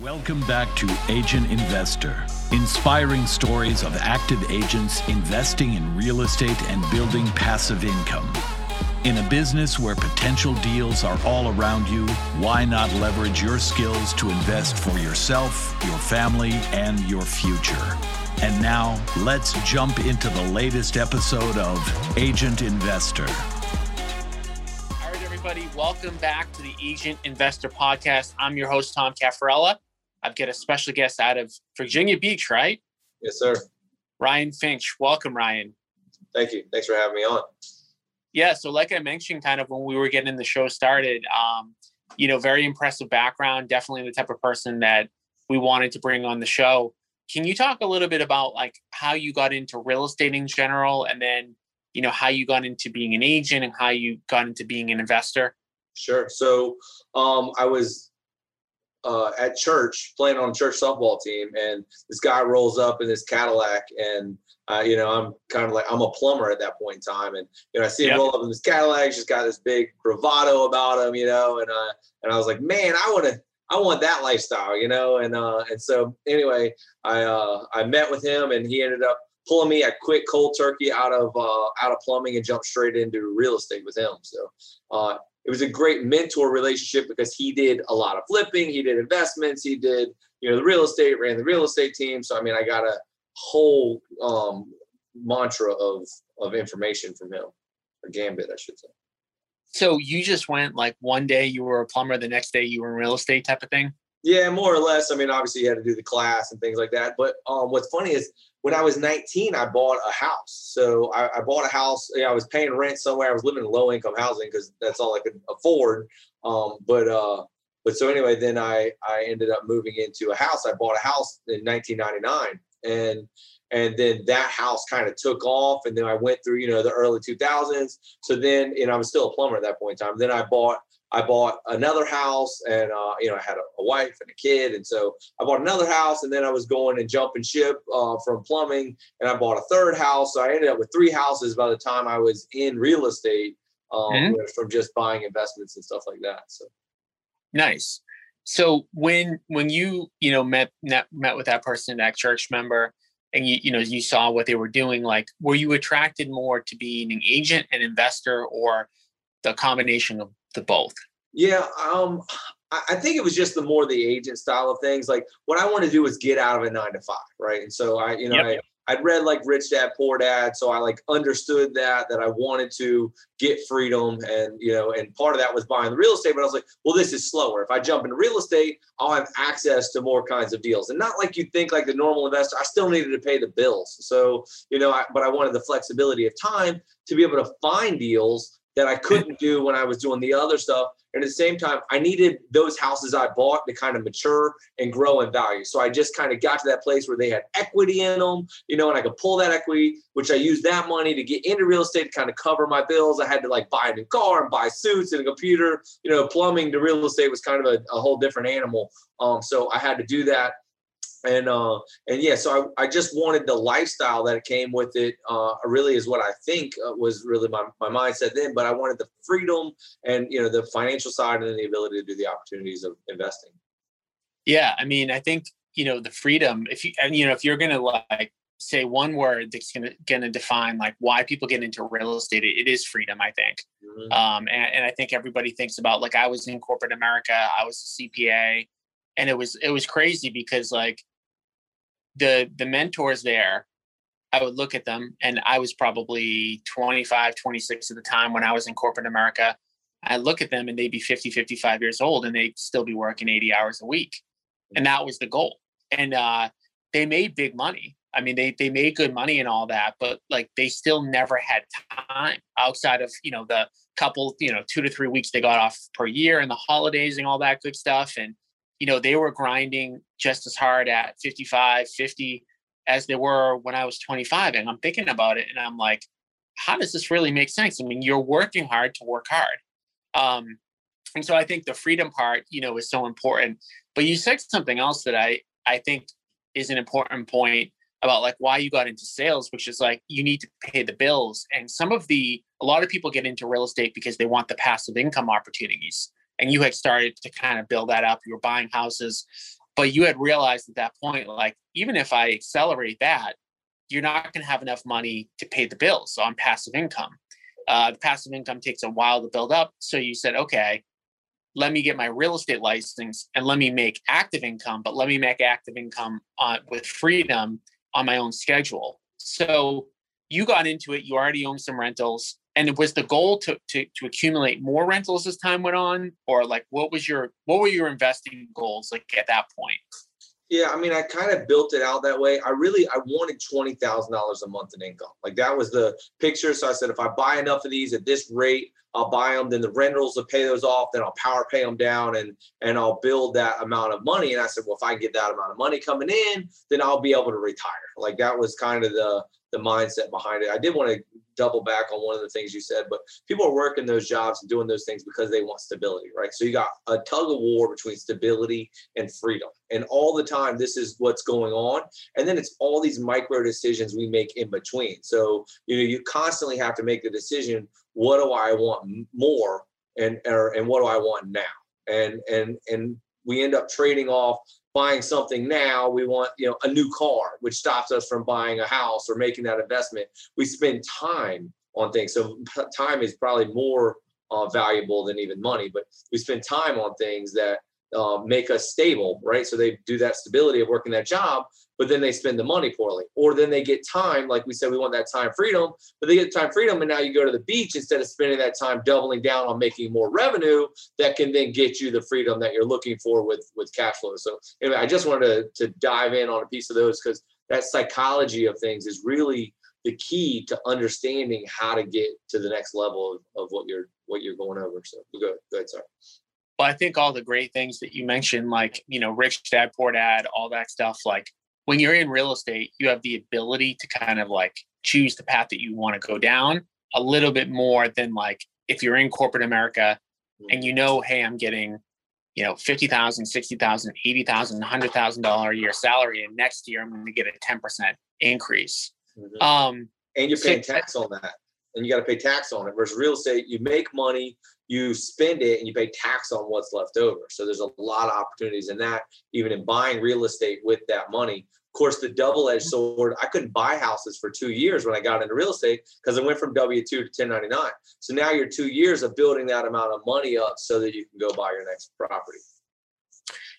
Welcome back to Agent Investor, inspiring stories of active agents investing in real estate and building passive income. In a business where potential deals are all around you, why not leverage your skills to invest for yourself, your family, and your future? And now, let's jump into the latest episode of Agent Investor. All right, everybody, welcome back to the Agent Investor Podcast. I'm your host, Tom Caffarella. I've got a special guest out of Virginia Beach, right? Yes, sir. Ryan Finch. Welcome, Ryan. Thank you. Thanks for having me on. Yeah. So, like I mentioned, kind of when we were getting the show started, um, you know, very impressive background. Definitely the type of person that we wanted to bring on the show. Can you talk a little bit about like how you got into real estate in general, and then you know how you got into being an agent and how you got into being an investor? Sure. So, um, I was uh, at church playing on a church softball team, and this guy rolls up in this Cadillac, and uh, you know I'm kind of like I'm a plumber at that point in time, and you know I see him yep. roll up in this Cadillac, he's just got this big bravado about him, you know, and uh, and I was like, man, I want to. I want that lifestyle, you know, and uh, and so anyway, I uh, I met with him, and he ended up pulling me. I quit cold turkey out of uh, out of plumbing and jumped straight into real estate with him. So uh, it was a great mentor relationship because he did a lot of flipping, he did investments, he did you know the real estate, ran the real estate team. So I mean, I got a whole um, mantra of of information from him, or gambit, I should say. So you just went like one day you were a plumber, the next day you were in real estate type of thing. Yeah, more or less. I mean, obviously you had to do the class and things like that. But um, what's funny is when I was 19, I bought a house. So I, I bought a house. Yeah, I was paying rent somewhere. I was living in low income housing because that's all I could afford. Um, but uh, but so anyway, then I I ended up moving into a house. I bought a house in 1999, and and then that house kind of took off. And then I went through you know the early 2000s. So then you know I was still a plumber at that point in time. Then I bought I bought another house and, uh, you know, I had a, a, wife and a kid. And so I bought another house and then I was going and jumping ship uh, from plumbing and I bought a third house. So I ended up with three houses by the time I was in real estate um, mm-hmm. from just buying investments and stuff like that. So nice. So when, when you, you know, met, met, met with that person, that church member, and you, you know, you saw what they were doing, like, were you attracted more to being an agent, an investor, or the combination of the both? Yeah, um, I think it was just the more the agent style of things. Like what I want to do is get out of a nine to five, right? And so I, you know, yep. I, I'd read like Rich Dad Poor Dad, so I like understood that that I wanted to get freedom, and you know, and part of that was buying the real estate. But I was like, well, this is slower. If I jump into real estate, I'll have access to more kinds of deals, and not like you think like the normal investor. I still needed to pay the bills, so you know, I, but I wanted the flexibility of time to be able to find deals that I couldn't do when I was doing the other stuff. And at the same time, I needed those houses I bought to kind of mature and grow in value. So I just kind of got to that place where they had equity in them, you know, and I could pull that equity, which I used that money to get into real estate to kind of cover my bills. I had to like buy a new car and buy suits and a computer, you know, plumbing to real estate was kind of a, a whole different animal. Um, so I had to do that and uh and yeah so I, I just wanted the lifestyle that came with it uh really is what i think uh, was really my, my mindset then but i wanted the freedom and you know the financial side and the ability to do the opportunities of investing yeah i mean i think you know the freedom if you and you know if you're gonna like say one word that's gonna gonna define like why people get into real estate it, it is freedom i think mm-hmm. um and, and i think everybody thinks about like i was in corporate america i was a cpa and it was it was crazy because like the the mentors there i would look at them and i was probably 25 26 at the time when i was in corporate america. I look at them and they'd be 50 55 years old and they'd still be working 80 hours a week. And that was the goal. And uh, they made big money. I mean they, they made good money and all that but like they still never had time outside of you know the couple you know two to three weeks they got off per year and the holidays and all that good stuff. And you know, they were grinding just as hard at 55, 50 as they were when I was 25. And I'm thinking about it and I'm like, how does this really make sense? I mean, you're working hard to work hard. Um, and so I think the freedom part, you know, is so important. But you said something else that I I think is an important point about like why you got into sales, which is like you need to pay the bills. And some of the a lot of people get into real estate because they want the passive income opportunities and you had started to kind of build that up. You were buying houses. but you had realized at that point, like, even if I accelerate that, you're not going to have enough money to pay the bills on passive income. Uh, the passive income takes a while to build up. So you said, okay, let me get my real estate license and let me make active income, but let me make active income on, with freedom on my own schedule. So you got into it, you already own some rentals. And was the goal to, to, to accumulate more rentals as time went on? Or like what was your what were your investing goals like at that point? Yeah, I mean, I kind of built it out that way. I really, I wanted twenty thousand dollars a month in income. Like that was the picture. So I said, if I buy enough of these at this rate, I'll buy them. Then the rentals will pay those off. Then I'll power pay them down, and and I'll build that amount of money. And I said, well, if I get that amount of money coming in, then I'll be able to retire. Like that was kind of the the mindset behind it. I did want to double back on one of the things you said, but people are working those jobs and doing those things because they want stability, right? So you got a tug of war between stability and freedom. And all the time, this is what's going on. And then it's all these micro decisions we make in between. So, you know, you constantly have to make the decision, what do I want more and or, and what do I want now? And and and we end up trading off buying something now we want you know a new car which stops us from buying a house or making that investment we spend time on things so time is probably more uh, valuable than even money but we spend time on things that uh, make us stable, right? So they do that stability of working that job, but then they spend the money poorly. Or then they get time, like we said, we want that time freedom, but they get time freedom, and now you go to the beach instead of spending that time doubling down on making more revenue that can then get you the freedom that you're looking for with with cash flow. So anyway, I just wanted to, to dive in on a piece of those because that psychology of things is really the key to understanding how to get to the next level of, of what you're what you're going over. So go, go ahead, sorry. Well, I think all the great things that you mentioned, like, you know, rich dad, poor dad, all that stuff, like when you're in real estate, you have the ability to kind of like choose the path that you want to go down a little bit more than like if you're in corporate America and you know, hey, I'm getting, you know, 50,000, 60,000, 80,000, $100,000 a year salary. And next year I'm going to get a 10% increase. Mm-hmm. Um, and you're paying tax on that and you got to pay tax on it. Versus real estate, you make money, you spend it, and you pay tax on what's left over. So there's a lot of opportunities in that, even in buying real estate with that money. Of course, the double-edged sword. I couldn't buy houses for two years when I got into real estate because I went from W two to 1099. So now you're two years of building that amount of money up so that you can go buy your next property.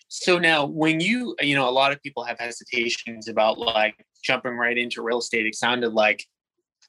So now, when you, you know, a lot of people have hesitations about like jumping right into real estate. It sounded like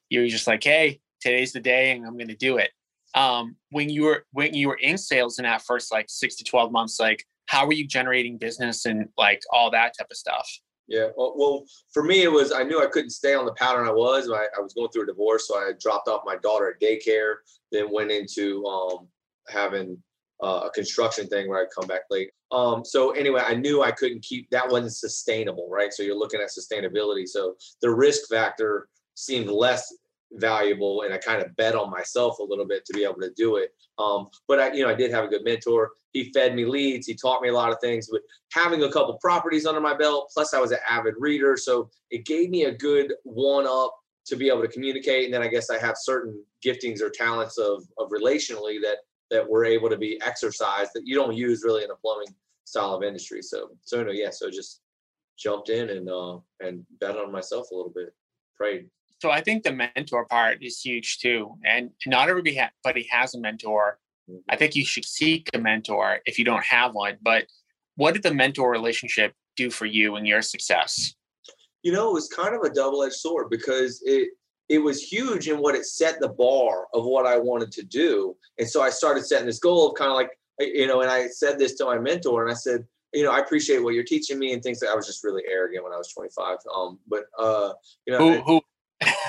you're just like, hey, today's the day and I'm going to do it. Um, when you were when you were in sales in that first like six to twelve months, like how were you generating business and like all that type of stuff? Yeah, well, well, for me, it was I knew I couldn't stay on the pattern I was. I, I was going through a divorce, so I dropped off my daughter at daycare, then went into um, having uh, a construction thing where I'd come back late. Um, so anyway, I knew I couldn't keep that wasn't sustainable, right? So you're looking at sustainability. So the risk factor seemed less valuable and I kind of bet on myself a little bit to be able to do it. Um, but I, you know, I did have a good mentor. He fed me leads. He taught me a lot of things, but having a couple properties under my belt, plus I was an avid reader. So it gave me a good one up to be able to communicate. And then I guess I have certain giftings or talents of, of relationally that, that were able to be exercised that you don't use really in a plumbing style of industry. So, so know, yeah, so just jumped in and, uh, and bet on myself a little bit, prayed so I think the mentor part is huge too. And not everybody has a mentor. I mm-hmm. think you should seek a mentor if you don't have one. But what did the mentor relationship do for you and your success? You know, it was kind of a double-edged sword because it it was huge in what it set the bar of what I wanted to do. And so I started setting this goal of kind of like, you know, and I said this to my mentor and I said, you know, I appreciate what you're teaching me and things that I was just really arrogant when I was 25. Um, but uh, you know, who, who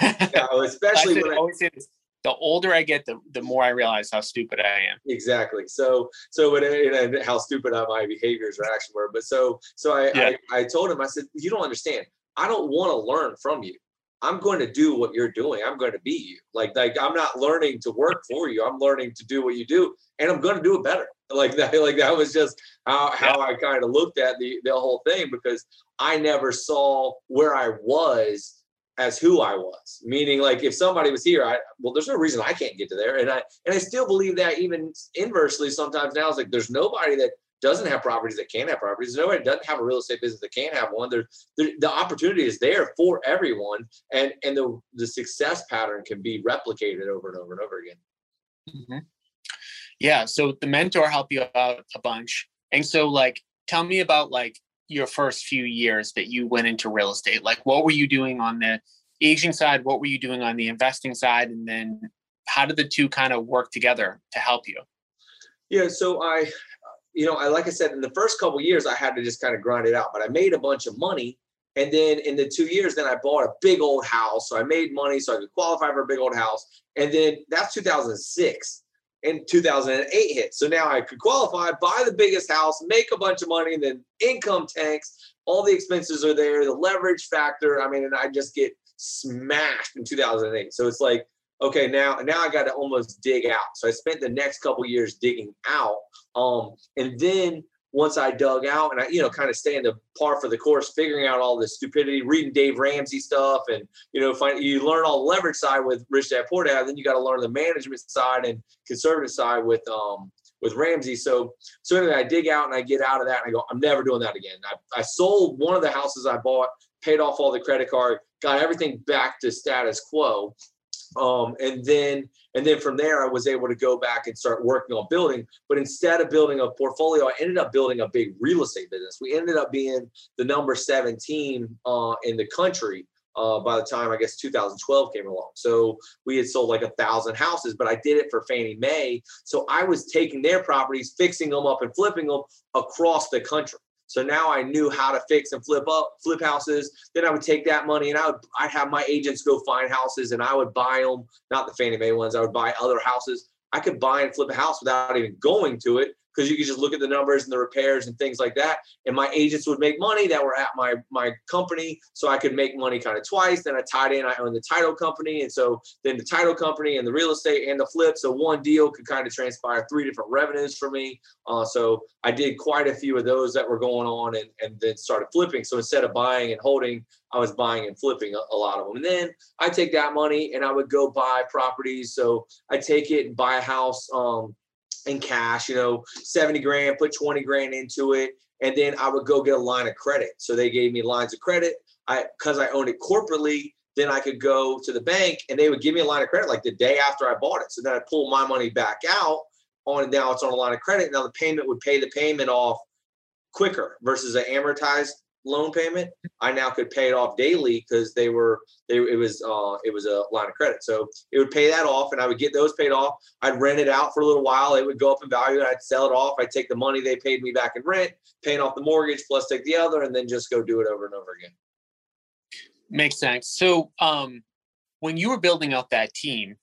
especially when I always say this. The older I get, the, the more I realize how stupid I am. Exactly. So so when and how stupid my behaviors or action were. But so so I, yeah. I I told him I said you don't understand. I don't want to learn from you. I'm going to do what you're doing. I'm going to be you. Like like I'm not learning to work for you. I'm learning to do what you do, and I'm going to do it better. Like that. Like that was just how how. I kind of looked at the the whole thing because I never saw where I was as who I was. Meaning, like if somebody was here, I well, there's no reason I can't get to there. And I and I still believe that even inversely sometimes now it's like there's nobody that doesn't have properties that can't have properties. There's nobody doesn't have a real estate business that can't have one. There, the opportunity is there for everyone, and and the the success pattern can be replicated over and over and over again. Mm-hmm. Yeah. So the mentor helped you out a bunch, and so like, tell me about like your first few years that you went into real estate. Like, what were you doing on the aging side? What were you doing on the investing side? And then how did the two kind of work together to help you? Yeah, so I, you know, I like I said, in the first couple years, I had to just kind of grind it out, but I made a bunch of money. And then in the two years, then I bought a big old house. So I made money so I could qualify for a big old house. And then that's 2006 and 2008 hit. So now I could qualify, buy the biggest house, make a bunch of money, and then income tanks. All the expenses are there, the leverage factor. I mean, and I just get smashed in 2008. So it's like, okay, now now I got to almost dig out. So I spent the next couple years digging out. Um, and then once I dug out and I, you know, kind of staying the par for the course, figuring out all the stupidity, reading Dave Ramsey stuff, and you know, find you learn all the leverage side with Rich Dad Poor Dad. Then you got to learn the management side and conservative side with um with Ramsey. So so anyway, I dig out and I get out of that and I go, I'm never doing that again. I, I sold one of the houses I bought, paid off all the credit card, got everything back to status quo. Um, and then and then from there I was able to go back and start working on building. But instead of building a portfolio, I ended up building a big real estate business. We ended up being the number 17 uh, in the country uh, by the time I guess 2012 came along. So we had sold like a thousand houses, but I did it for Fannie Mae. So I was taking their properties, fixing them up and flipping them across the country. So now I knew how to fix and flip up, flip houses. Then I would take that money and I would I'd have my agents go find houses and I would buy them, not the Fannie Mae ones. I would buy other houses. I could buy and flip a house without even going to it because you could just look at the numbers and the repairs and things like that. And my agents would make money that were at my my company, so I could make money kind of twice. Then I tied in, I owned the title company, and so then the title company and the real estate and the flip. So one deal could kind of transpire three different revenues for me. Uh, so I did quite a few of those that were going on, and and then started flipping. So instead of buying and holding, I was buying and flipping a, a lot of them. And then I take that money and I would go buy properties. So I take it and buy a house. Um, in cash, you know, 70 grand, put 20 grand into it. And then I would go get a line of credit. So they gave me lines of credit. I because I owned it corporately, then I could go to the bank and they would give me a line of credit like the day after I bought it. So then I pull my money back out on now it's on a line of credit. Now the payment would pay the payment off quicker versus an amortized loan payment, I now could pay it off daily because they were they it was uh it was a line of credit. So it would pay that off and I would get those paid off. I'd rent it out for a little while. It would go up in value. I'd sell it off. I'd take the money they paid me back in rent, paying off the mortgage plus take the other and then just go do it over and over again. Makes sense. So um when you were building out that team,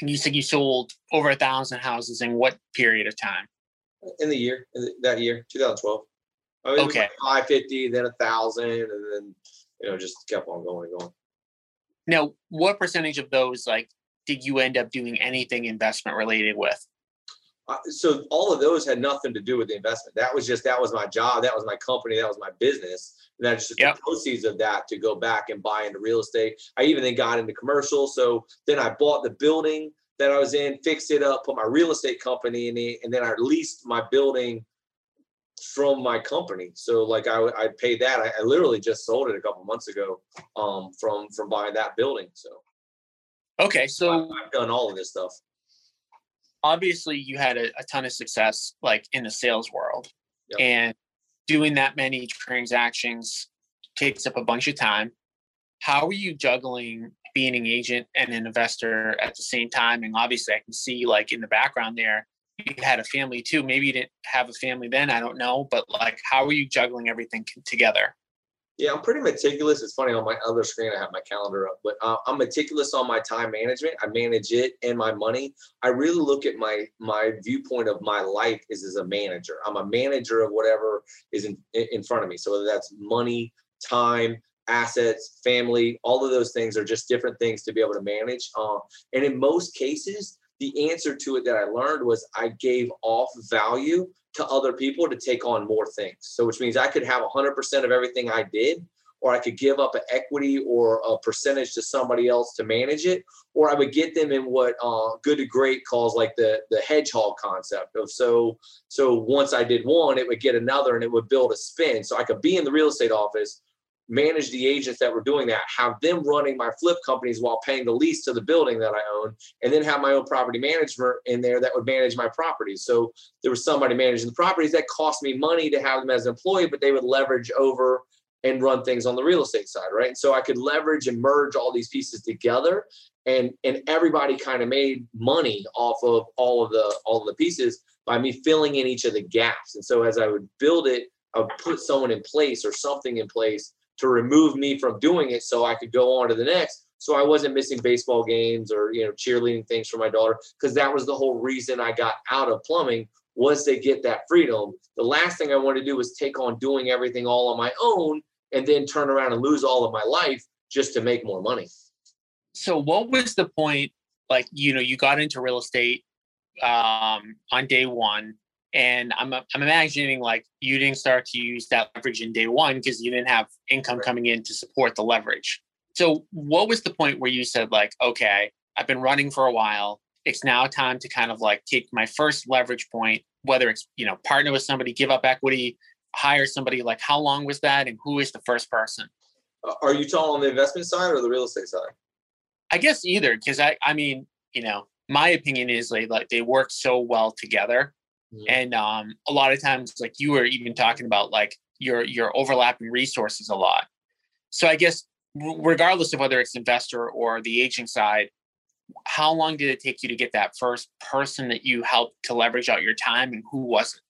you said you sold over a thousand houses in what period of time? In the year, in the, that year, 2012. I mean, okay. Like 550, then a thousand, and then you know just kept on going going. Now, what percentage of those like did you end up doing anything investment related with? Uh, so all of those had nothing to do with the investment. That was just that was my job, that was my company, that was my business, and I just yep. the proceeds of that to go back and buy into real estate. I even then got into commercial. So then I bought the building that I was in, fixed it up, put my real estate company in it, and then I leased my building from my company. So like I I paid that. I, I literally just sold it a couple months ago um from from buying that building. So okay, so I've, I've done all of this stuff. Obviously, you had a, a ton of success like in the sales world, yep. and doing that many transactions takes up a bunch of time. How are you juggling being an agent and an investor at the same time? And obviously, I can see like in the background there you had a family too. Maybe you didn't have a family then. I don't know, but like, how are you juggling everything together? Yeah, I'm pretty meticulous. It's funny on my other screen I have my calendar up, but uh, I'm meticulous on my time management. I manage it and my money. I really look at my my viewpoint of my life is as a manager. I'm a manager of whatever is in in front of me. So whether that's money, time, assets, family, all of those things are just different things to be able to manage. Uh, and in most cases, the answer to it that I learned was I gave off value to other people to take on more things. So, which means I could have 100% of everything I did, or I could give up an equity or a percentage to somebody else to manage it, or I would get them in what uh, Good to Great calls like the the hedgehog concept of so so once I did one, it would get another and it would build a spin. So I could be in the real estate office, manage the agents that were doing that, have them running my flip companies while paying the lease to the building that I own, and then have my own property management in there that would manage my properties. So there was somebody managing the properties that cost me money to have them as an employee, but they would leverage over and run things on the real estate side, right? And so I could leverage and merge all these pieces together and and everybody kind of made money off of all of the all of the pieces by me filling in each of the gaps. And so as I would build it, I would put someone in place or something in place to remove me from doing it so I could go on to the next. So I wasn't missing baseball games or you know cheerleading things for my daughter because that was the whole reason I got out of plumbing was to get that freedom. The last thing I wanted to do was take on doing everything all on my own and then turn around and lose all of my life just to make more money. So what was the point like you know you got into real estate um on day 1 and I'm I'm imagining like you didn't start to use that leverage in day one because you didn't have income coming in to support the leverage. So what was the point where you said like, okay, I've been running for a while. It's now time to kind of like take my first leverage point, whether it's you know partner with somebody, give up equity, hire somebody. Like how long was that, and who is the first person? Uh, are you talking on the investment side or the real estate side? I guess either, because I I mean you know my opinion is like, like they work so well together Mm-hmm. And um, a lot of times, like you were even talking about, like your your overlapping resources a lot. So I guess regardless of whether it's investor or the aging side, how long did it take you to get that first person that you helped to leverage out your time, and who was it?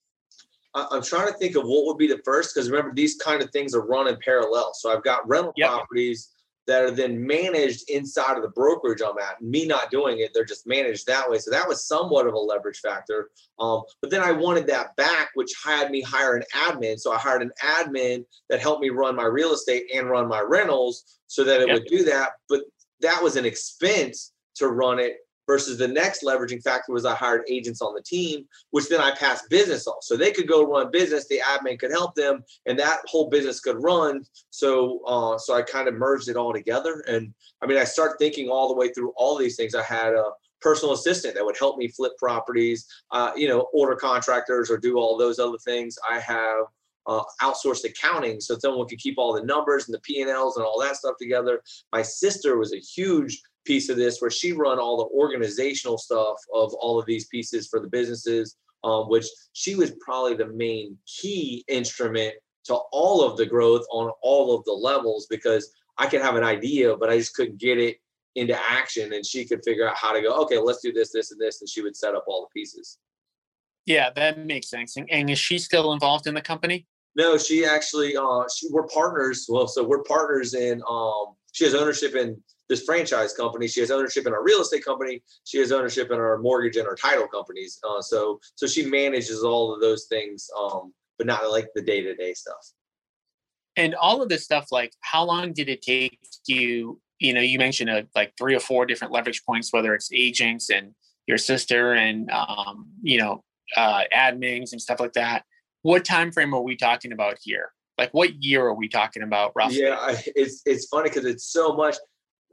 I'm trying to think of what would be the first because remember these kind of things are run in parallel. So I've got rental yep. properties that are then managed inside of the brokerage I'm at. Me not doing it, they're just managed that way. So that was somewhat of a leverage factor. Um, but then I wanted that back, which had me hire an admin. So I hired an admin that helped me run my real estate and run my rentals so that it yep. would do that. But that was an expense to run it versus the next leveraging factor was I hired agents on the team, which then I passed business off. So they could go run business, the admin could help them, and that whole business could run. So uh, so I kind of merged it all together. And I mean, I start thinking all the way through all these things. I had a personal assistant that would help me flip properties, uh, you know, order contractors or do all those other things. I have uh, outsourced accounting so someone could keep all the numbers and the P&Ls and all that stuff together. My sister was a huge piece of this where she run all the organizational stuff of all of these pieces for the businesses, um, which she was probably the main key instrument to all of the growth on all of the levels because I could have an idea, but I just couldn't get it into action. And she could figure out how to go, okay, let's do this, this, and this. And she would set up all the pieces. Yeah, that makes sense. And is she still involved in the company? No, she actually, uh, she, we're partners. Well, so we're partners in, um, she has ownership in this franchise company. She has ownership in our real estate company. She has ownership in our mortgage and our title companies. Uh, so so she manages all of those things, um, but not like the day to day stuff. And all of this stuff, like how long did it take you? You know, you mentioned uh, like three or four different leverage points, whether it's agents and your sister and um, you know uh, admins and stuff like that. What time frame are we talking about here? Like, what year are we talking about roughly? Yeah, it's it's funny because it's so much.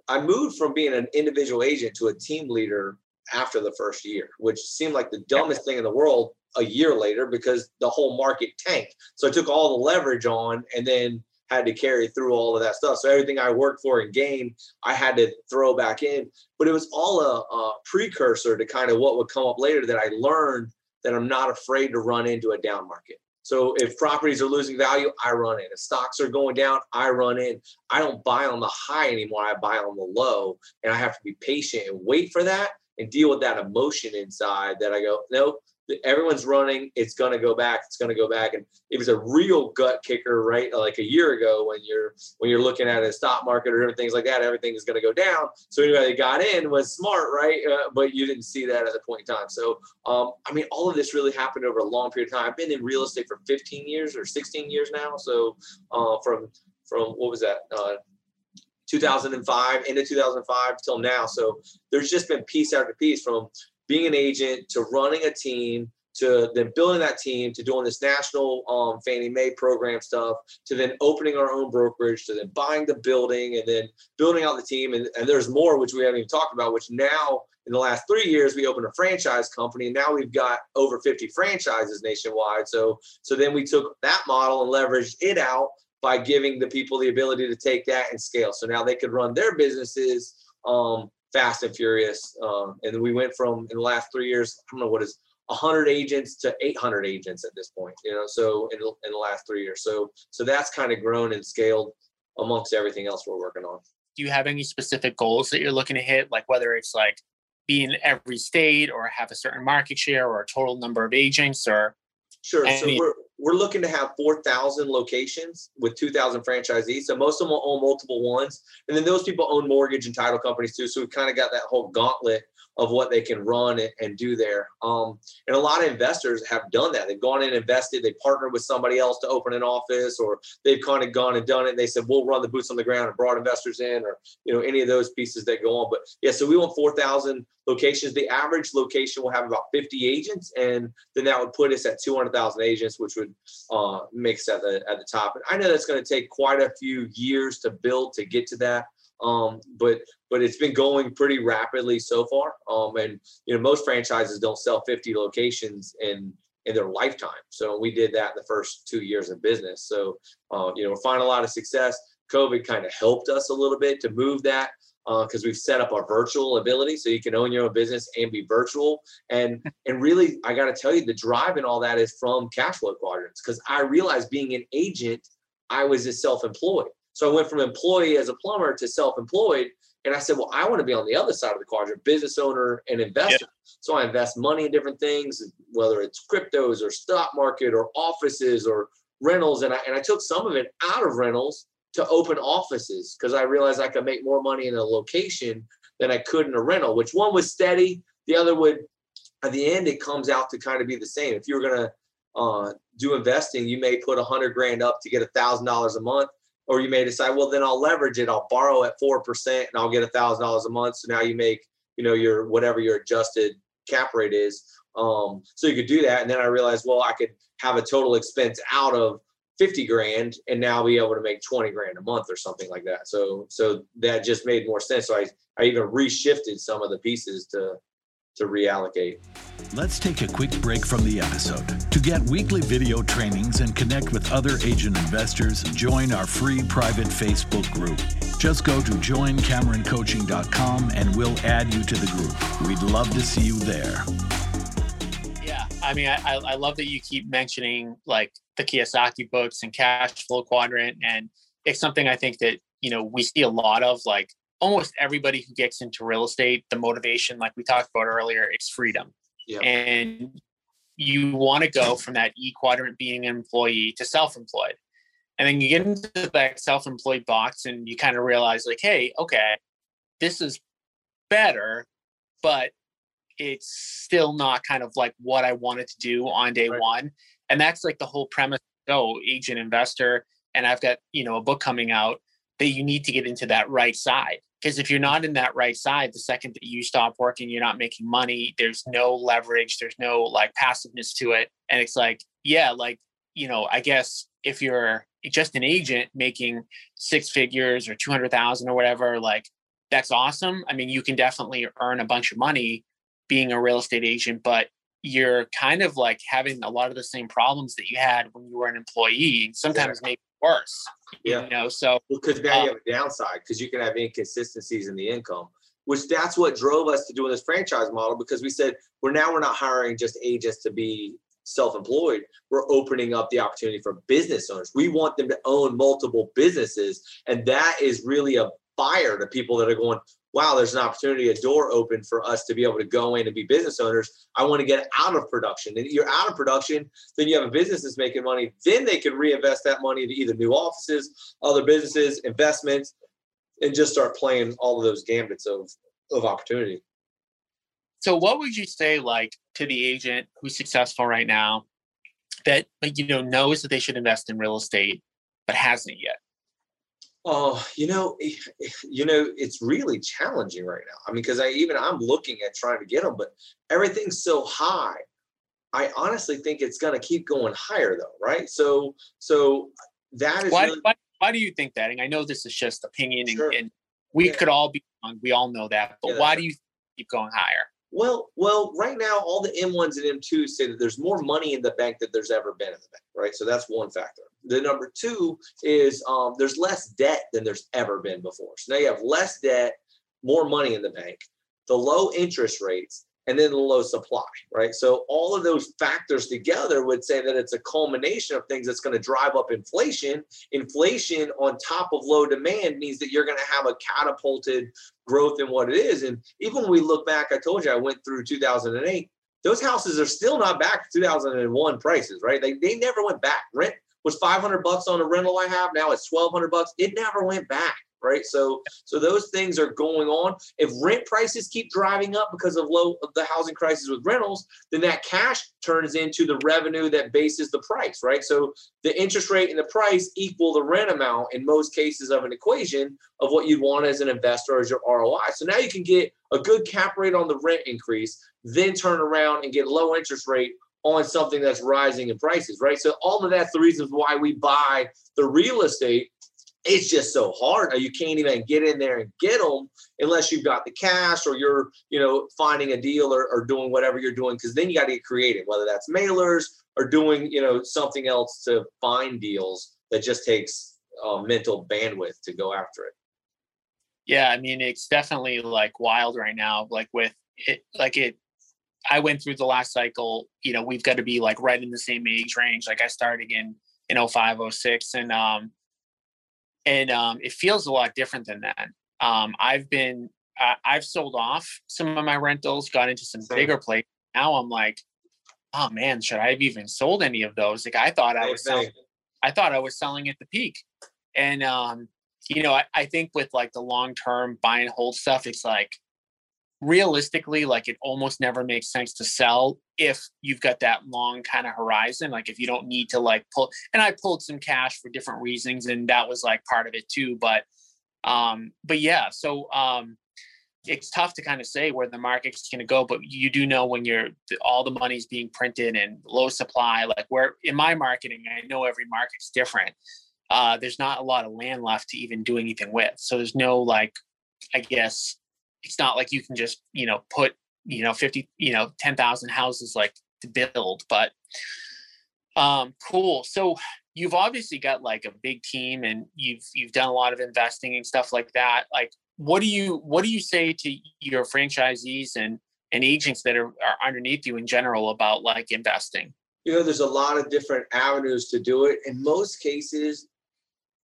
I moved from being an individual agent to a team leader after the first year, which seemed like the dumbest thing in the world a year later because the whole market tanked. So I took all the leverage on and then had to carry through all of that stuff. So everything I worked for and gained, I had to throw back in. But it was all a, a precursor to kind of what would come up later that I learned that I'm not afraid to run into a down market. So if properties are losing value, I run in. If stocks are going down, I run in. I don't buy on the high anymore. I buy on the low, and I have to be patient and wait for that and deal with that emotion inside. That I go, no, everyone's running. It's going to go back. It's going to go back. And it was a real gut kicker, right? Like a year ago when you're when you're looking at a stock market or things like that, everything is going to go down. So anybody that got in was smart, right? Uh, but you didn't see that at the point in time. So um, I mean, all of this really happened over a long period of time. I've been in real estate for 15 years or 16 years now. So uh, from from what was that? Uh, 2005 into 2005 till now. So there's just been piece after piece from being an agent to running a team to then building that team to doing this national um, Fannie Mae program stuff to then opening our own brokerage to then buying the building and then building out the team and, and there's more which we haven't even talked about which now in the last three years we opened a franchise company and now we've got over 50 franchises nationwide. So so then we took that model and leveraged it out by giving the people the ability to take that and scale. So now they could run their businesses um, fast and furious um, and we went from in the last three years i don't know what is 100 agents to 800 agents at this point you know so in, in the last three years. So so that's kind of grown and scaled amongst everything else we're working on. Do you have any specific goals that you're looking to hit? Like whether it's like be in every state or have a certain market share or a total number of agents or sure so we're we're looking to have 4,000 locations with 2,000 franchisees. So most of them will own multiple ones. And then those people own mortgage and title companies too. So we've kind of got that whole gauntlet of what they can run and do there. Um, and a lot of investors have done that. They've gone and invested, they partnered with somebody else to open an office, or they've kind of gone and done it. And they said, we'll run the boots on the ground and brought investors in, or, you know, any of those pieces that go on. But yeah, so we want 4,000 locations. The average location will have about 50 agents, and then that would put us at 200,000 agents, which would uh, make us at the, at the top. And I know that's going to take quite a few years to build to get to that. Um, but but it's been going pretty rapidly so far. Um, and you know most franchises don't sell 50 locations in in their lifetime. So we did that the first two years of business. So uh, you know we're finding a lot of success. COVID kind of helped us a little bit to move that because uh, we've set up our virtual ability so you can own your own business and be virtual and and really i got to tell you the drive and all that is from cash flow quadrants because i realized being an agent i was a self-employed so I went from employee as a plumber to self-employed. And I said, well, I want to be on the other side of the quadrant, business owner and investor. So I invest money in different things, whether it's cryptos or stock market or offices or rentals. And I, and I took some of it out of rentals to open offices because I realized I could make more money in a location than I could in a rental, which one was steady. The other would, at the end, it comes out to kind of be the same. If you're going to uh, do investing, you may put a hundred grand up to get a thousand dollars a month or you may decide, well, then I'll leverage it. I'll borrow at four percent, and I'll get a thousand dollars a month. So now you make, you know, your whatever your adjusted cap rate is. Um, so you could do that, and then I realized, well, I could have a total expense out of 50 grand and now be able to make 20 grand a month or something like that. So so that just made more sense. So I I even reshifted some of the pieces to to reallocate. Let's take a quick break from the episode. To get weekly video trainings and connect with other agent investors, join our free private Facebook group. Just go to joincameroncoaching.com and we'll add you to the group. We'd love to see you there. Yeah, I mean, I, I love that you keep mentioning like the Kiyosaki books and cash flow quadrant. And it's something I think that, you know, we see a lot of like almost everybody who gets into real estate, the motivation, like we talked about earlier, it's freedom. Yeah. And you want to go from that E quadrant being an employee to self employed. And then you get into that self employed box and you kind of realize, like, hey, okay, this is better, but it's still not kind of like what I wanted to do on day right. one. And that's like the whole premise. Oh, agent investor. And I've got, you know, a book coming out that you need to get into that right side. Because if you're not in that right side, the second that you stop working, you're not making money. There's no leverage. There's no like passiveness to it. And it's like, yeah, like, you know, I guess if you're just an agent making six figures or 200,000 or whatever, like that's awesome. I mean, you can definitely earn a bunch of money being a real estate agent, but you're kind of like having a lot of the same problems that you had when you were an employee, sometimes yeah. maybe worse. Yeah. You know, so because now you um have a downside because you can have inconsistencies in the income, which that's what drove us to doing this franchise model because we said we're now we're not hiring just agents to be self-employed we're opening up the opportunity for business owners we want them to own multiple businesses and that is really a fire to people that are going wow, there's an opportunity, a door open for us to be able to go in and be business owners. I want to get out of production. And you're out of production, then you have a business that's making money. Then they can reinvest that money into either new offices, other businesses, investments, and just start playing all of those gambits of, of opportunity. So what would you say like to the agent who's successful right now that you know knows that they should invest in real estate but hasn't yet? Oh, you know, eh, eh, you know, it's really challenging right now. I mean, because I even I'm looking at trying to get them, but everything's so high. I honestly think it's going to keep going higher though, right? So so that is why, really, why, why do you think that? And I know this is just opinion, and, Sure. and we Yeah. could all be wrong. We all know that, but Yeah, why do you keep going higher? well, well, right now all the M1s and M2s say that there's more money in the bank than there's ever been in the bank, right? So that's one factor. The number two is um, there's less debt than there's ever been before. So now you have less debt, more money in the bank, the low interest rates, and then the low supply, right? So all of those factors together would say that it's a culmination of things that's going to drive up inflation. Inflation on top of low demand means that you're going to have a catapulted growth in what it is. And even when we look back, I told you I went through 2008. Those houses are still not back to 2001 prices, right? They, they never went back. Rent was 500 bucks on a rental I have. Now it's 1200 bucks. It never went back, right? So so those things are going on. If rent prices keep driving up because of low of the housing crisis with rentals, then that cash turns into the revenue that bases the price, right? So the interest rate and the price equal the rent amount in most cases of an equation of what you'd want as an investor as your ROI. So now you can get a good cap rate on the rent increase, then turn around and get low interest rate on something that's rising in prices, right? So all of that's the reasons why we buy the real estate. It's just so hard. You can't even get in there and get them unless you've got the cash or you're, you know, finding a deal or, or doing whatever you're doing. Because then you got to get creative, whether that's mailers or doing, you know, something else to find deals that just takes uh, mental bandwidth to go after it. Yeah, I mean, it's definitely like wild right now. Like with it, like it, I went through the last cycle. You know, we've got to be like right in the same age range. Like I started in in 05, 06, and um, and um, it feels a lot different than that. Um, I've been, I I've sold off some of my rentals, got into some Same. bigger places. Now I'm like, oh man, should I have even sold any of those? Like I thought I Same was selling. I thought I was selling at the peak. And um, you know, I, I think with like the long term buy and hold stuff, it's like realistically, like it almost never makes sense to sell if you've got that long kind of horizon. Like if you don't need to like pull and I pulled some cash for different reasons, and that was like part of it too. But um, but yeah, so um it's tough to kind of say where the market's going to go, but you do know when you're all the money's being printed and low supply. Like where in my marketing, I know every market's different. Uh, there's not a lot of land left to even do anything with. So there's no like, I guess it's not like you can just you know put you know 50 you know 10,000 houses like to build. But um, cool. So you've obviously got like a big team and you've you've done a lot of investing and stuff like that. Like what do you what do you say to your franchisees and and agents that are, are underneath you in general about like investing? you know, there's a lot of different avenues to do it. In most cases,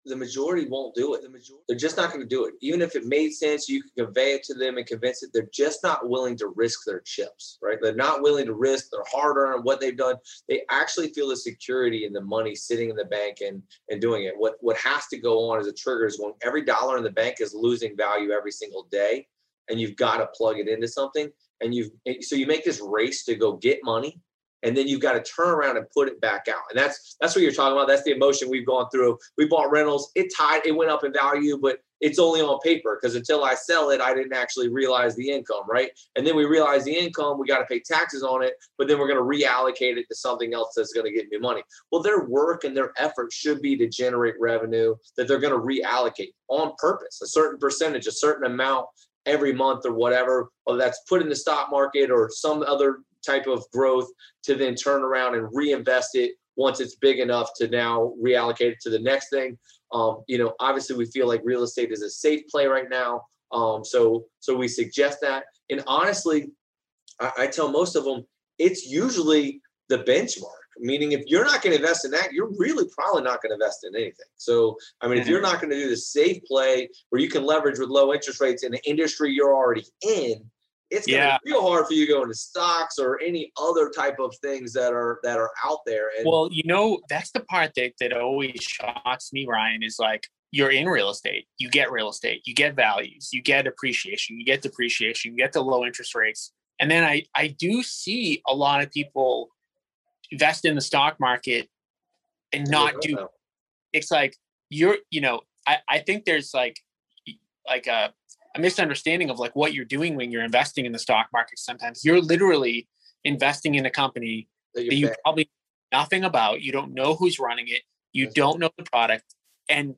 the majority won't do it. The majority, they're just not going to do it. Even if it made sense, you can convey it to them and convince it. They're just not willing to risk their chips, right? They're not willing to risk their hard earned what they've done. They actually feel the security in the money sitting in the bank and and doing it. What what has to go on as a trigger is when every dollar in the bank is losing value every single day, and you've got to plug it into something. And you've so you make this race to go get money and then you've got to turn around and put it back out. And that's that's what you're talking about. That's the emotion we've gone through. We bought rentals. It tied. It went up in value, but it's only on paper because until I sell it, I didn't actually realize the income, right? And then we realize the income. We got to pay taxes on it, but then we're going to reallocate it to something else that's going to get me money. Well, their work and their effort should be to generate revenue that they're going to reallocate on purpose, a certain percentage, a certain amount every month or whatever, whether that's put in the stock market or some other type of growth to then turn around and reinvest it once it's big enough to now reallocate it to the next thing. Um, you know, obviously we feel like real estate is a safe play right now. Um, so so we suggest that. And honestly, I, I tell most of them it's usually the benchmark. Meaning, if you're not going to invest in that, you're really probably not going to invest in anything. So, I mean, if you're not going to do the safe play where you can leverage with low interest rates in the industry you're already in, it's gonna Yeah. be real hard for you going to go into stocks or any other type of things that are that are out there. And Well, you know, that's the part that that always shocks me, Ryan, is like you're in real estate, you get real estate, you get values, you get appreciation, you get depreciation, you get the low interest rates. And then I I do see a lot of people invest in the stock market and not do it's like you're you know I, I think there's like like a, a misunderstanding of like what you're doing when you're investing in the stock market sometimes you're literally investing in a company that, that you probably nothing about. You don't know who's running it. You That's don't know the product, and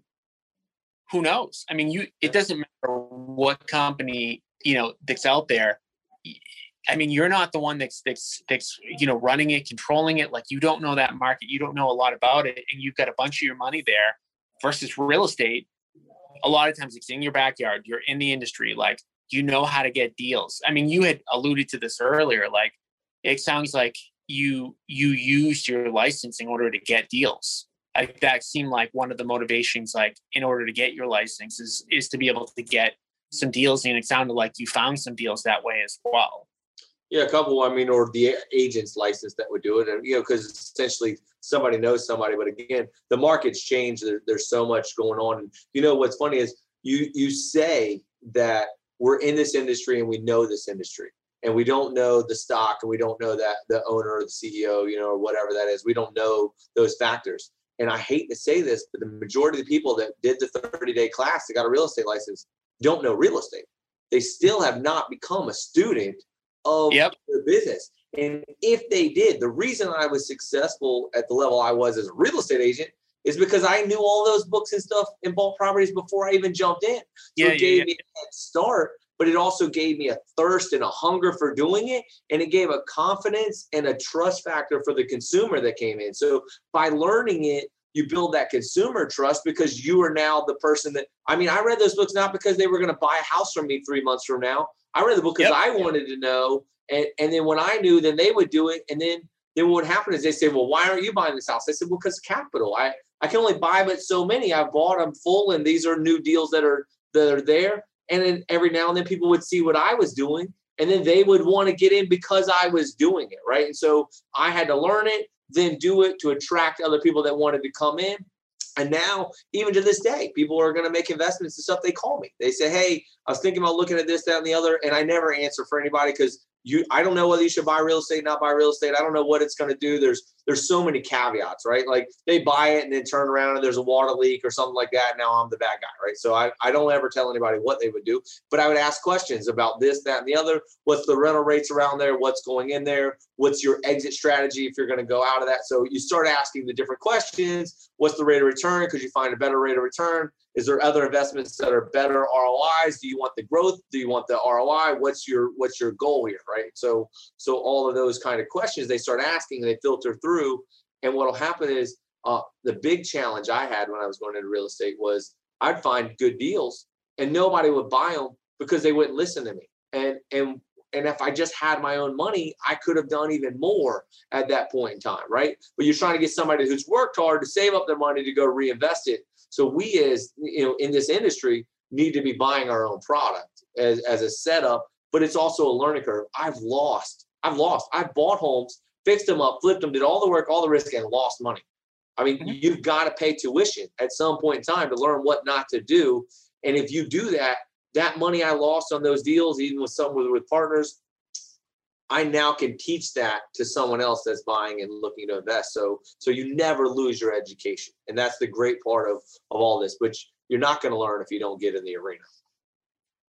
who knows? I mean, you it doesn't matter what company you know that's out there. I mean, you're not the one that's that's that's you know running it, controlling it. Like you don't know that market, you don't know a lot about it, and you've got a bunch of your money there. Versus real estate, a lot of times it's in your backyard. You're in the industry, like you know how to get deals. I mean, you had alluded to this earlier. Like it sounds like you you used your license in order to get deals. Like that seemed like one of the motivations, like in order to get your license, is is to be able to get some deals. And it sounded like you found some deals that way as well. Yeah, a couple. I mean, or the agent's license that would do it, and you know, because essentially somebody knows somebody. But again, the market's changed. There, there's so much going on. And you know, what's funny is you you say that we're in this industry and we know this industry, and we don't know the stock, and we don't know that the owner or the CEO, you know, or whatever that is. We don't know those factors. And I hate to say this, but the majority of the people that did the 30 day class that got a real estate license don't know real estate. They still have not become a student of yep. the business. And if they did, the reason I was successful at the level I was as a real estate agent is because I knew all those books and stuff in bulk properties before I even jumped in. So yeah, it gave yeah, me a head start, but it also gave me a thirst and a hunger for doing it. And it gave a confidence and a trust factor for the consumer that came in. So by learning it, you build that consumer trust because you are now the person that I mean, I read those books not because they were going to buy a house from me three months from now. I read the book because yep. I wanted to know. And, and then when I knew, then they would do it. And then then what would happen is they say, well, why aren't you buying this house? I said, well, because capital. I, I can only buy but so many. I bought them full, and these are new deals that are that are there. And then every now and then people would see what I was doing, and then they would want to get in because I was doing it, right? And so I had to learn it, then do it to attract other people that wanted to come in. And now, even to this day, people are going to make investments and stuff. They call me. They say, "Hey, I was thinking about looking at this, that, and the other," and I never answer for anybody because you i don't know whether you should buy real estate not buy real estate. I don't know what it's going to do. There's there's so many caveats right? Like they buy it and then turn around and there's a water leak or something like that now i'm the bad guy right? So i, I don't ever tell anybody what they would do but i would ask questions about this that and the other. What's the rental rates around there? What's going in there? What's your exit strategy if you're going to go out of that? So you start asking the different questions. What's the rate of return? Could you find a better rate of return. Is there other investments that are better ROIs? Do you want the growth? Do you want the ROI? What's your what's your goal here, right? So so all of those kind of questions they start asking and they filter through. And what'll happen is uh, the big challenge I had when I was going into real estate was I'd find good deals and nobody would buy them because they wouldn't listen to me. And and and if I just had my own money, I could have done even more at that point in time, right? But you're trying to get somebody who's worked hard to save up their money to go reinvest it so we as you know in this industry need to be buying our own product as, as a setup, but it's also a learning curve. I've lost, I've lost, I've bought homes, fixed them up, flipped them, did all the work, all the risk, and lost money. I mean, mm-hmm. you've got to pay tuition at some point in time to learn what not to do. And if you do that, that money I lost on those deals, even with some with, with partners, I now can teach that to someone else that's buying and looking to invest. So so you never lose your education. And that's the great part of of all this, which you're not going to learn if you don't get in the arena.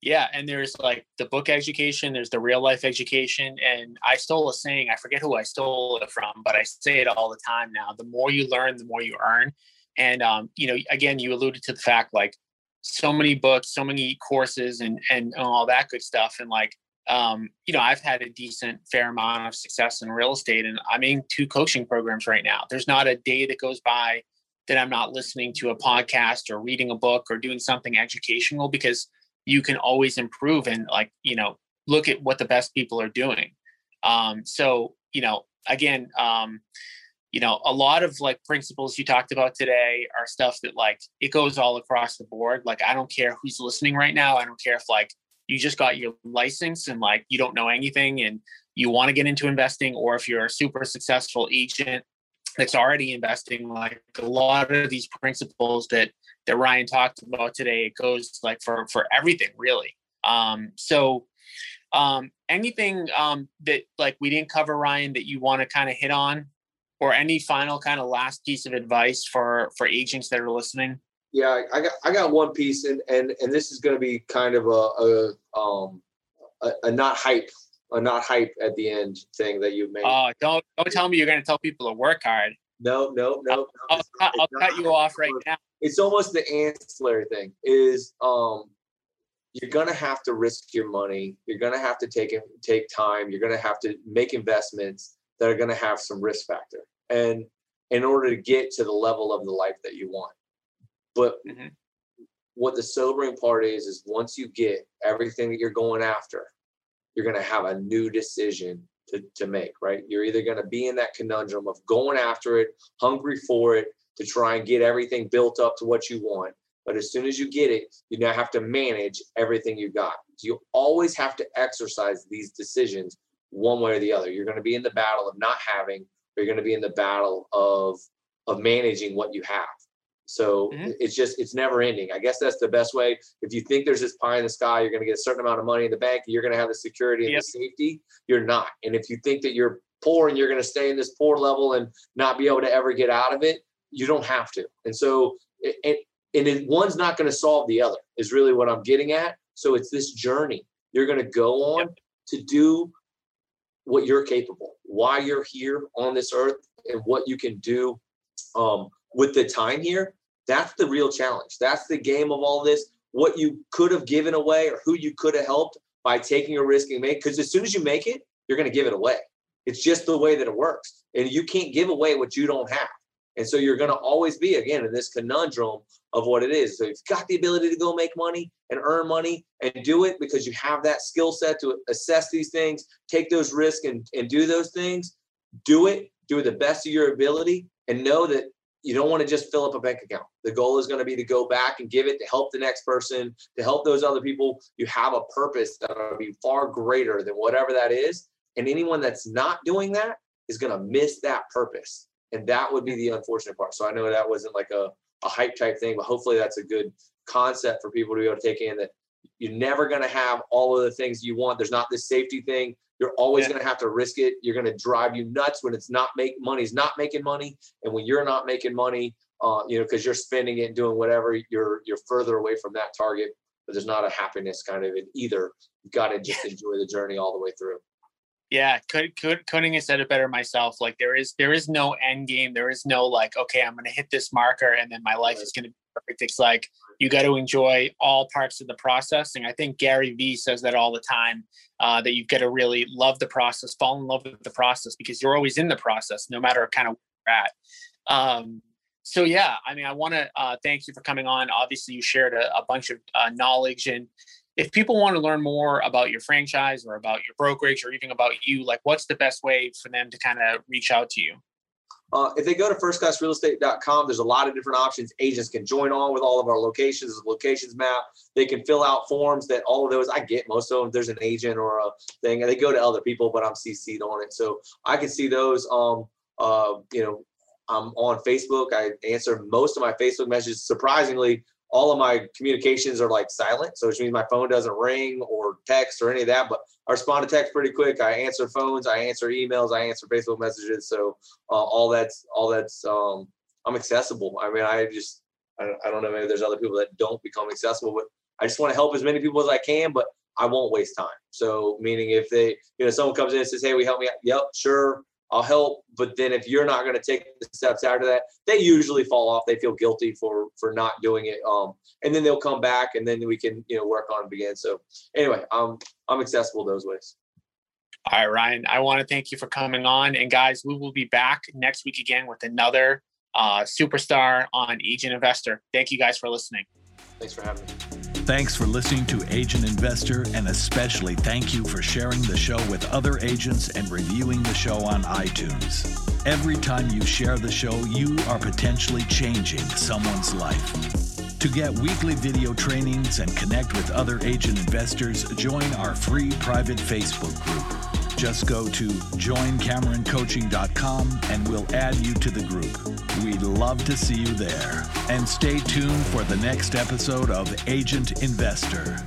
Yeah, and there's like the book education, there's the real life education, and I stole a saying. I forget who I stole it from, but I say it all the time now. The more you learn, the more you earn. And um, you know, again, you alluded to the fact like so many books, so many courses, and and all that good stuff. And like um, you know, I've had a decent fair amount of success in real estate, and I'm in two coaching programs right now. There's not a day that goes by that I'm not listening to a podcast or reading a book or doing something educational because you can always improve and like you know look at what the best people are doing. Um, so you know, again, um, you know, a lot of like principles you talked about today are stuff that like it goes all across the board. Like I don't care who's listening right now. I don't care if like you just got your license and like you don't know anything and you want to get into investing or if you're a super successful agent that's already investing like a lot of these principles that that Ryan talked about today it goes like for for everything really. Um so um anything um that like we didn't cover Ryan that you want to kind of hit on? Or any final kind of last piece of advice for for agents that are listening? Yeah, I got I got one piece, and and and this is going to be kind of a, a um a, a not hype a not hype at the end thing that you made. Oh, don't don't tell me you're going to tell people to work hard. No, no, no. I'll, I'll, I'll cut you off right now. It's almost the ancillary thing. Is um, you're gonna have to risk your money. You're gonna have to take take time. You're gonna have to make investments that are gonna have some risk factor, and in order to get to the level of the life that you want. But mm-hmm. what the sobering part is, is once you get everything that you're going after, you're going to have a new decision to, to make, right? You're either going to be in that conundrum of going after it, hungry for it, to try and get everything built up to what you want. But as soon as you get it, you now have to manage everything you got. You always have to exercise these decisions one way or the other. You're going to be in the battle of not having, or you're going to be in the battle of of managing what you have. So mm-hmm. it's just it's never ending. I guess that's the best way. If you think there's this pie in the sky, you're going to get a certain amount of money in the bank, you're going to have the security and yep. the safety. You're not. And if you think that you're poor and you're going to stay in this poor level and not be able to ever get out of it, you don't have to. And so it, and it, one's not going to solve the other. Is really what I'm getting at. So it's this journey. You're going to go on yep. to do what you're capable, why you're here on this earth, and what you can do. Um, with the time here, that's the real challenge. That's the game of all this. What you could have given away or who you could have helped by taking a risk and make. Because as soon as you make it, you're going to give it away. It's just the way that it works. And you can't give away what you don't have. And so you're going to always be, again, in this conundrum of what it is. So you've got the ability to go make money and earn money and do it because you have that skill set to assess these things, take those risks and, and do those things. Do it, do it the best of your ability, and know that you don't want to just fill up a bank account. The goal is going to be to go back and give it to help the next person, to help those other people. You have a purpose that will be far greater than whatever that is. And anyone that's not doing that is going to miss that purpose. And that would be the unfortunate part. So I know that wasn't like a, a hype type thing, but hopefully that's a good concept for people to be able to take in that you're never going to have all of the things you want. There's not this safety thing. You're always yeah. going to have to risk it. You're going to drive you nuts when it's not make money's not making money, and when you're not making money, uh, you know, because you're spending it and doing whatever, you're you're further away from that target. But there's not a happiness kind of in either. You've got to just enjoy the journey all the way through. Yeah, could could couldn't have said it better myself. Like there is there is no end game. There is no like, okay, I'm gonna hit this marker and then my life right. is gonna be perfect. It's like you got to enjoy all parts of the process. And I think Gary Vee says that all the time uh, that you've got to really love the process, fall in love with the process because you're always in the process, no matter kind of where you're at. Um, so yeah, I mean, I want to uh, thank you for coming on. Obviously, you shared a, a bunch of uh, knowledge, and if people want to learn more about your franchise or about your brokerage or even about you, like, what's the best way for them to kind of reach out to you? Uh, if they go to firstclassrealestate.com, there's a lot of different options. Agents can join on with all of our locations, locations map. They can fill out forms that all of those, I get most of them. There's an agent or a thing, and they go to other people, but I'm CC'd on it. So I can see those. Um, uh, you know, I'm on Facebook. I answer most of my Facebook messages. Surprisingly, all of my communications are like silent, so which means my phone doesn't ring or text or any of that. But I respond to text pretty quick. I answer phones, I answer emails, I answer Facebook messages. So uh, all that's all that's um, I'm accessible. I mean, I just I I don't know maybe there's other people that don't become accessible, but I just want to help as many people as I can. But I won't waste time. So meaning if they you know someone comes in and says, hey, we help me out. Yep, sure. I'll help. But then if you're not going to take the steps after that, they usually fall off. They feel guilty for for not doing it. Um, and then they'll come back, and then we can you know work on it again. So anyway, um, I'm accessible those ways. All right, Ryan. I want to thank you for coming on, and guys, we will be back next week again with another uh, superstar on Agent Investor. Thank you guys for listening. Thanks for having me. Thanks for listening to Agent Investor, and especially thank you for sharing the show with other agents and reviewing the show on iTunes. Every time you share the show, you are potentially changing someone's life. To get weekly video trainings and connect with other agent investors, join our free private Facebook group. Just go to joincameroncoaching.com and we'll add you to the group. We'd love to see you there. And stay tuned for the next episode of Agent Investor.